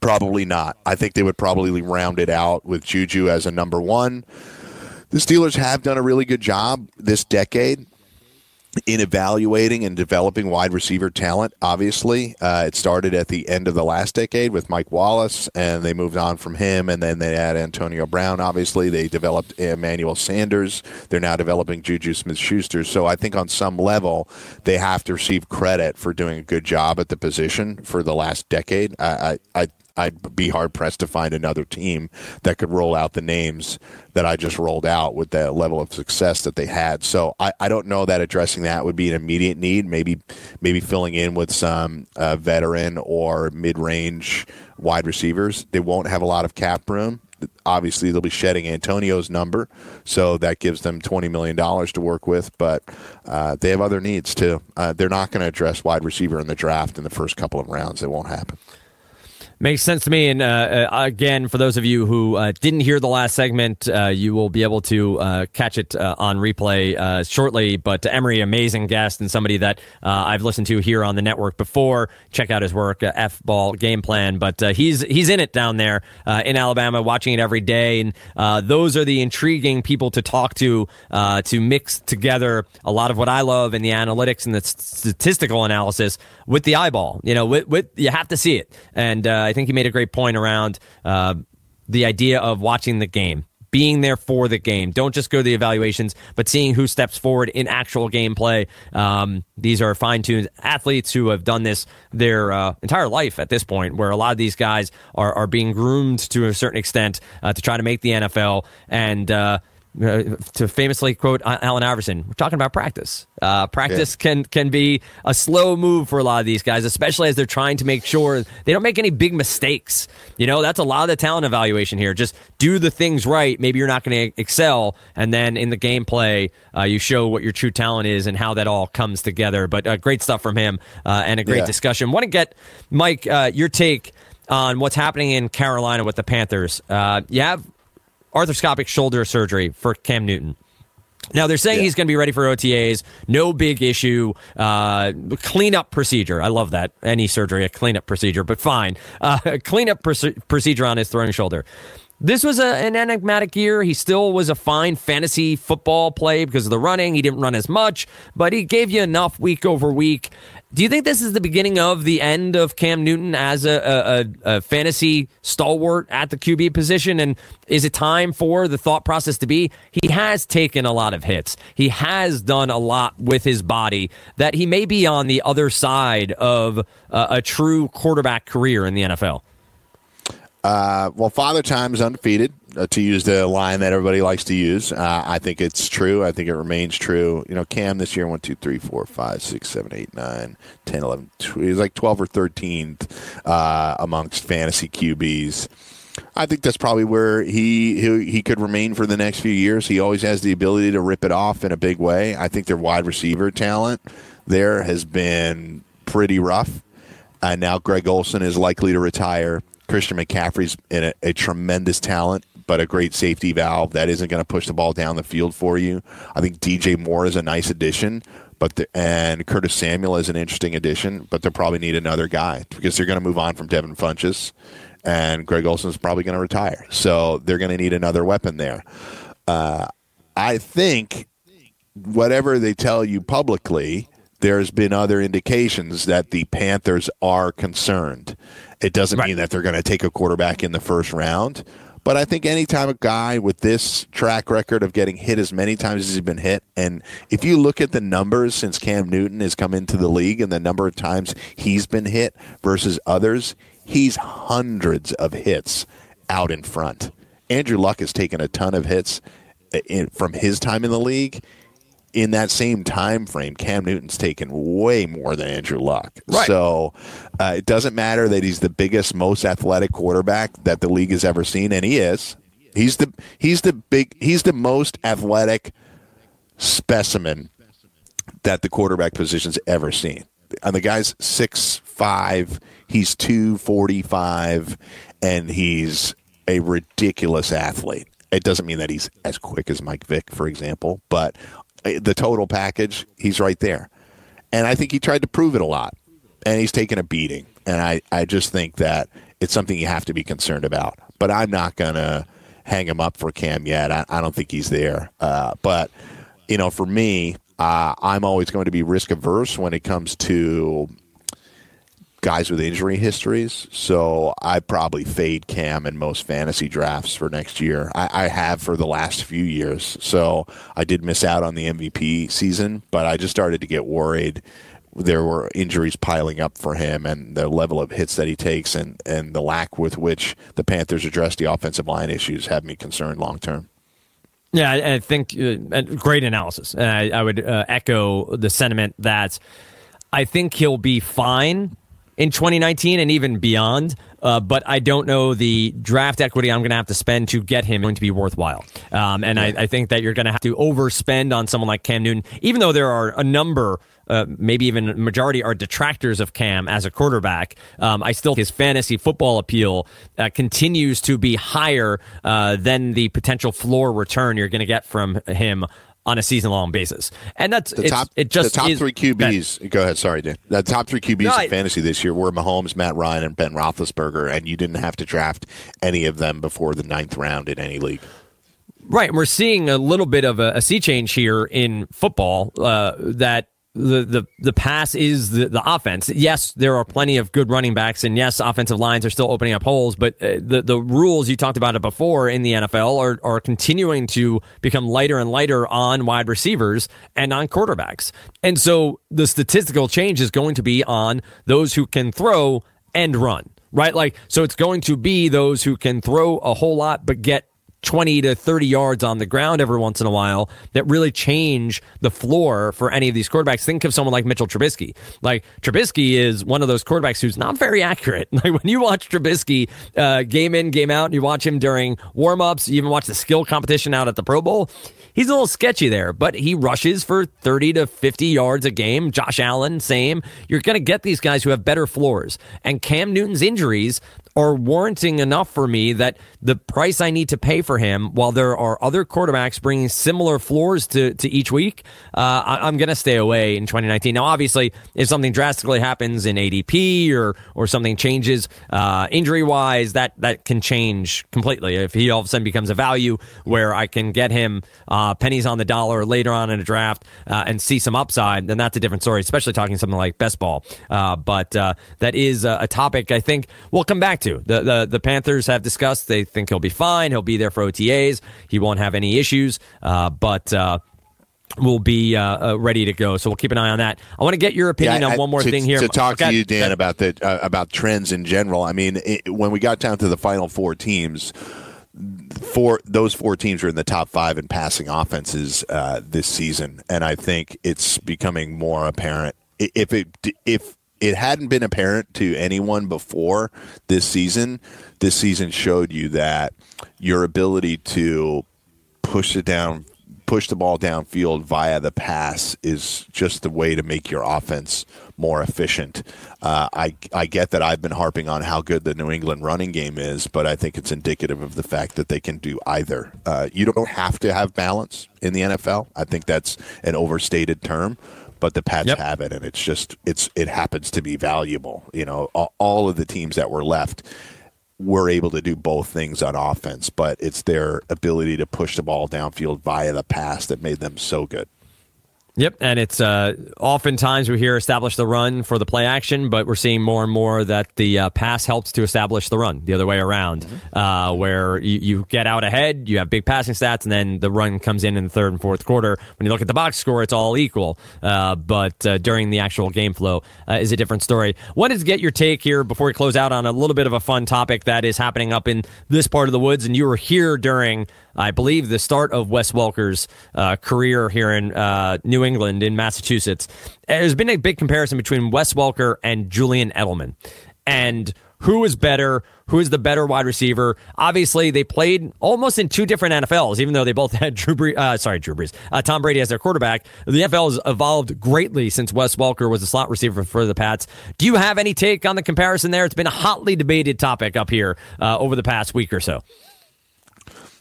Probably not. I think they would probably round it out with Juju as a number one. The Steelers have done a really good job this decade in evaluating and developing wide receiver talent. Obviously, uh, it started at the end of the last decade with Mike Wallace, and they moved on from him, and then they had Antonio Brown. Obviously, they developed Emmanuel Sanders. They're now developing Juju Smith-Schuster. So I think on some level, they have to receive credit for doing a good job at the position for the last decade. I, I, I I'd be hard pressed to find another team that could roll out the names that I just rolled out with the level of success that they had. So I, I don't know that addressing that would be an immediate need. Maybe maybe filling in with some uh, veteran or mid range wide receivers. They won't have a lot of cap room. Obviously, they'll be shedding Antonio's number, so that gives them twenty million dollars to work with. But uh, they have other needs too. Uh, they're not going to address wide receiver in the draft in the first couple of rounds. It won't happen. Makes sense to me. And uh, uh, again, for those of you who uh, didn't hear the last segment, uh, you will be able to uh, catch it uh, on replay shortly. But Emory, amazing guest and somebody that I've listened to here on the network before. Check out his work, F Ball Game Plan. But he's he's in it down there in Alabama, watching it every day. And those are the intriguing people to talk to to mix together a lot of what I love in the analytics and the statistical analysis with the eyeball. You know, with, with you have to see it. And think he made a great point around uh, the idea of watching the game. Being there for the game. Don't just go to the evaluations, but seeing who steps forward in actual gameplay. Um, these are fine tuned athletes who have done this their uh, entire life at this point, where a lot of these guys are, are being groomed to a certain extent uh, to try to make the NFL. And uh, uh, to famously quote Allen Iverson, we're talking about practice. Uh, practice can can be a slow move for a lot of these guys, especially as they're trying to make sure they don't make any big mistakes. You know, that's a lot of the talent evaluation here. Just do the things right. Maybe you're not going to excel, and then in the gameplay, uh, you show what your true talent is and how that all comes together. But uh, great stuff from him uh, and a great Yeah. discussion. Want to get Mike uh, your take on what's happening in Carolina with the Panthers? Uh, you have arthroscopic shoulder surgery for Cam Newton. Now they're saying Yeah. he's going to be ready for OTAs. No big issue. Uh, cleanup procedure. I love that. Any surgery, a cleanup procedure, but fine. Uh, a cleanup proce- procedure on his throwing shoulder. This was a, an enigmatic year. He still was a fine fantasy football play because of the running. He didn't run as much, but he gave you enough week over week. Do you think this is the beginning of the end of Cam Newton as a, a, a, fantasy stalwart at the QB position? And is it time for the thought process to be he has taken a lot of hits? He has done a lot with his body that he may be on the other side of uh, a true quarterback career in the NFL. Uh, well, Father Time is undefeated. Uh, to use the line that everybody likes to use. Uh, I think it's true. I think it remains true. You know, Cam this year, 1, 2, 3, 4, 5, 6, 7, 8, 9, 10, 11, 12, he's like 12 or 13th uh, amongst fantasy QBs. I think that's probably where he, he he could remain for the next few years. He always has the ability to rip it off in a big way. I think their wide receiver talent there has been pretty rough. And now Greg Olsen is likely to retire. Christian McCaffrey's in a, a tremendous talent, but a great safety valve that isn't going to push the ball down the field for you. I think DJ Moore is a nice addition, but the, and Curtis Samuel is an interesting addition, but they'll probably need another guy because they're going to move on from Devin Funchess, and Greg Olsen is probably going to retire. So they're going to need another weapon there. Uh, I think whatever they tell you publicly, there's been other indications that the Panthers are concerned. It doesn't right. mean that they're going to take a quarterback in the first round, but I think anytime a guy with this track record of getting hit as many times as he's been hit, and if you look at the numbers since Cam Newton has come into the league and the number of times he's been hit versus others, he's hundreds of hits out in front. Andrew Luck has taken a ton of hits uh, in, from his time in the league in that same time frame, Cam Newton's taken way more than Andrew Luck. Right. So uh, it doesn't matter that he's the biggest, most athletic quarterback that the league has ever seen, and he is. He's the he's the big he's the most athletic specimen that the quarterback position's ever seen. And the guy's six five, he's two forty five, and he's a ridiculous athlete. It doesn't mean that he's as quick as Mike Vick, for example, but the total package, he's right there. And I think he tried to prove it a lot. And he's taken a beating. And I, I just think that it's something you have to be concerned about. But I'm not going to hang him up for Cam yet. I, I don't think he's there. Uh, but, you know, for me, uh, I'm always going to be risk averse when it comes to guys with injury histories. So I probably fade Cam in most fantasy drafts for next year. I, I, have for the last few years. So I did miss out on the MVP season, but I just started to get worried. There were injuries piling up for him, and the level of hits that he takes, and, and the lack with which the Panthers address the offensive line issues have me concerned long term. Yeah, I, think uh, great analysis. And I, I would uh, echo the sentiment that I think he'll be fine in 2019 and even beyond. Uh, but I don't know the draft equity I'm going to have to spend to get him going to be worthwhile. Um, and I, I, think that you're going to have to overspend on someone like Cam Newton, even though there are a number. Uh, maybe even a majority are detractors of Cam as a quarterback. Um, I still his fantasy football appeal uh, continues to be higher uh, than the potential floor return you're going to get from him on a season long basis. And that's the top. It just the top three QBs. That, go ahead. Sorry, Dan. The top three QBs no, in fantasy this year were Mahomes, Matt Ryan, and Ben Roethlisberger, and you didn't have to draft any of them before the ninth round in any league. Right. We're seeing a little bit of a, a sea change here in football uh, that the the the pass is the, the offense. Yes, there are plenty of good running backs, and yes, offensive lines are still opening up holes. But uh, the the rules you talked about it before in the NFL are are continuing to become lighter and lighter on wide receivers and on quarterbacks. And so the statistical change is going to be on those who can throw and run. Right, like so, it's going to be those who can throw a whole lot but get 20 to 30 yards on the ground every once in a while that really change the floor for any of these quarterbacks. Think of someone like Mitchell Trubisky. Like Trubisky is one of those quarterbacks who's not very accurate. Like when you watch Trubisky uh, game in, game out, and you watch him during warmups, you even watch the skill competition out at the Pro Bowl. He's a little sketchy there, but he rushes for 30 to 50 yards a game. Josh Allen, same. You're going to get these guys who have better floors. And Cam Newton's injuries are warranting enough for me that the price I need to pay for him, while there are other quarterbacks bringing similar floors to, to each week, uh, I, am going to stay away in 2019. Now, obviously, if something drastically happens in ADP or or something changes uh, injury wise, that that can change completely. If he all of a sudden becomes a value where I can get him uh, pennies on the dollar later on in a draft uh, and see some upside, then that's a different story. Especially talking something like best ball, uh, but uh, that is a, a topic I think we'll come back to. The, the, the Panthers have discussed they think he'll be fine. He'll be there for OTAs. He won't have any issues. Uh, but uh, will be uh, uh, ready to go. So we'll keep an eye on that. I want to get your opinion yeah, on one more to, thing here. To talk to you, Dan, about the uh, about trends in general. I mean, it, when we got down to the final four teams, four those four teams are in the top five in passing offenses uh, this season, and I think it's becoming more apparent. If it if it hadn't been apparent to anyone before this season, this season showed you that your ability to push it down push the ball downfield via the pass is just the way to make your offense more efficient. Uh, I I get that I've been harping on how good the New England running game is, but I think it's indicative of the fact that they can do either. Uh, you don't have to have balance in the NFL. I think that's an overstated term. But the Pats yep. have it, and it's just it's it happens to be valuable. You know, all, all of the teams that were left were able to do both things on offense, but it's their ability to push the ball downfield via the pass that made them so good. Yep, and it's uh, oftentimes we hear establish the run for the play action, but we're seeing more and more that the uh, pass helps to establish the run the other way around, mm-hmm. uh, where you, you, get out ahead, you have big passing stats, and then the run comes in in the third and fourth quarter. When you look at the box score, it's all equal, uh, but uh, during the actual game flow uh, is a different story. Wanted to get your take here before we close out on a little bit of a fun topic that is happening up in this part of the woods, and you were here during I believe, the start of Wes Welker's uh, career here in uh, New England, in Massachusetts. There's been a big comparison between Wes Welker and Julian Edelman. And who is better? Who is the better wide receiver? Obviously, they played almost in two different NFLs, even though they both had Drew Brees, uh, sorry, Drew Brees, uh, Tom Brady as their quarterback. The NFL has evolved greatly since Wes Welker was a slot receiver for the Pats. Do you have any take on the comparison there? It's been a hotly debated topic up here uh, over the past week or so.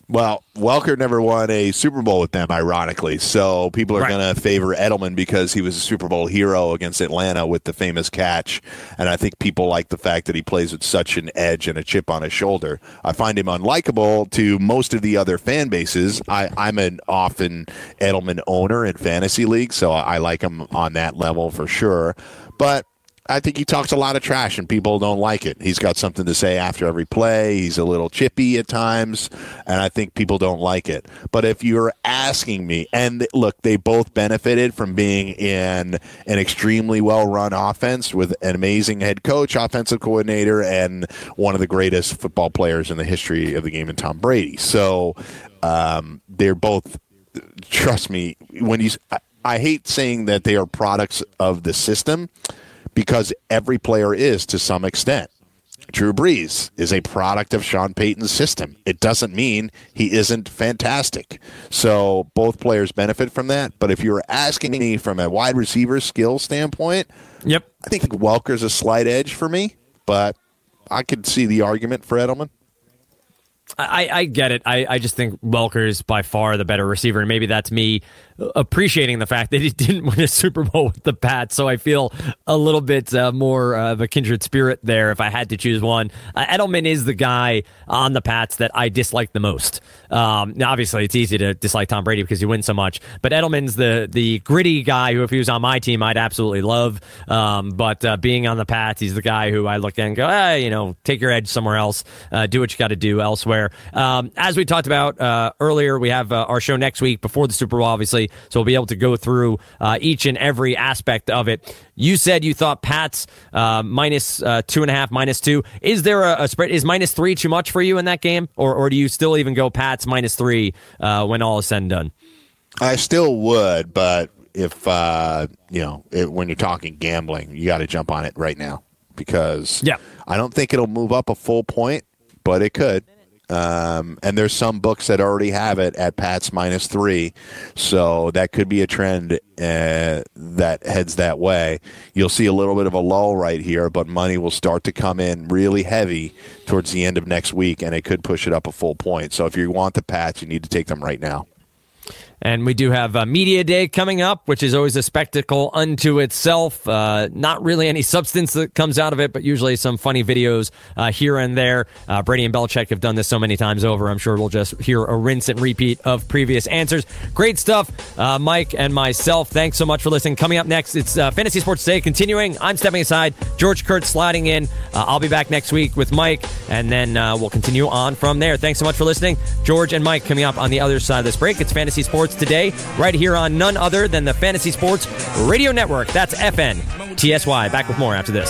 Well, Welker never won a Super Bowl with them, ironically. So people are right. going to favor Edelman because he was a Super Bowl hero against Atlanta with the famous catch. And I think people like the fact that he plays with such an edge and a chip on his shoulder. I find him unlikable to most of the other fan bases. I, am an often Edelman owner in fantasy league, so I like him on that level for sure. But I think he talks a lot of trash and people don't like it. He's got something to say after every play. He's a little chippy at times, and I think people don't like it. But if you're asking me, and look, they both benefited from being in an extremely well run offense with an amazing head coach, offensive coordinator, and one of the greatest football players in the history of the game in Tom Brady. So um, they're both, trust me, when you, I, I hate saying that they are products of the system because every player is to some extent. Drew Brees is a product of Sean Payton's system. It doesn't mean he isn't fantastic. So both players benefit from that. But if you're asking me from a wide receiver skill standpoint, yep, I think Welker's a slight edge for me, but I could see the argument for Edelman. I, I get it. I, I just think Welker is by far the better receiver, and maybe that's me appreciating the fact that he didn't win a Super Bowl with the Pats. So I feel a little bit uh, more of a kindred spirit there if I had to choose one. Uh, Edelman is the guy on the Pats that I dislike the most. Um, obviously, it's easy to dislike Tom Brady because he wins so much, but Edelman's the the gritty guy who, if he was on my team, I'd absolutely love. Um, but uh, being on the Pats, he's the guy who I look at and go, hey, you know, take your edge somewhere else, uh, do what you got to do elsewhere. Um, as we talked about uh, earlier, we have uh, our show next week before the Super Bowl, obviously. So we'll be able to go through uh, each and every aspect of it. You said you thought Pats uh, minus, uh, two and a half, minus two. Is there a, a, spread? Is minus three too much for you in that game, or or do you still even go Pats minus three uh, when all is said and done? I still would, but if uh, you know it, when you're talking gambling, you got to jump on it right now because yeah. I don't think it'll move up a full point, but it could. Um, and there's some books that already have it at Pats minus three, so that could be a trend uh, that heads that way. You'll see a little bit of a lull right here, but money will start to come in really heavy towards the end of next week, and it could push it up a full point. So if you want the Pats, you need to take them right now. And we do have a Media Day coming up, which is always a spectacle unto itself. Uh, not really any substance that comes out of it, but usually some funny videos uh, here and there. Uh, Brady and Belichick have done this so many times over. I'm sure we'll just hear a rinse and repeat of previous answers. Great stuff, uh, Mike and myself. Thanks so much for listening. Coming up next, it's uh, Fantasy Sports Today continuing. I'm stepping aside. George Kurtz sliding in. Uh, I'll be back next week with Mike, and then we'll continue on from there. Thanks so much for listening. George and Mike coming up on the other side of this break. It's Fantasy Sports today, right here on none other than the Fantasy Sports Radio Network. That's FN TSY. Back with more after this.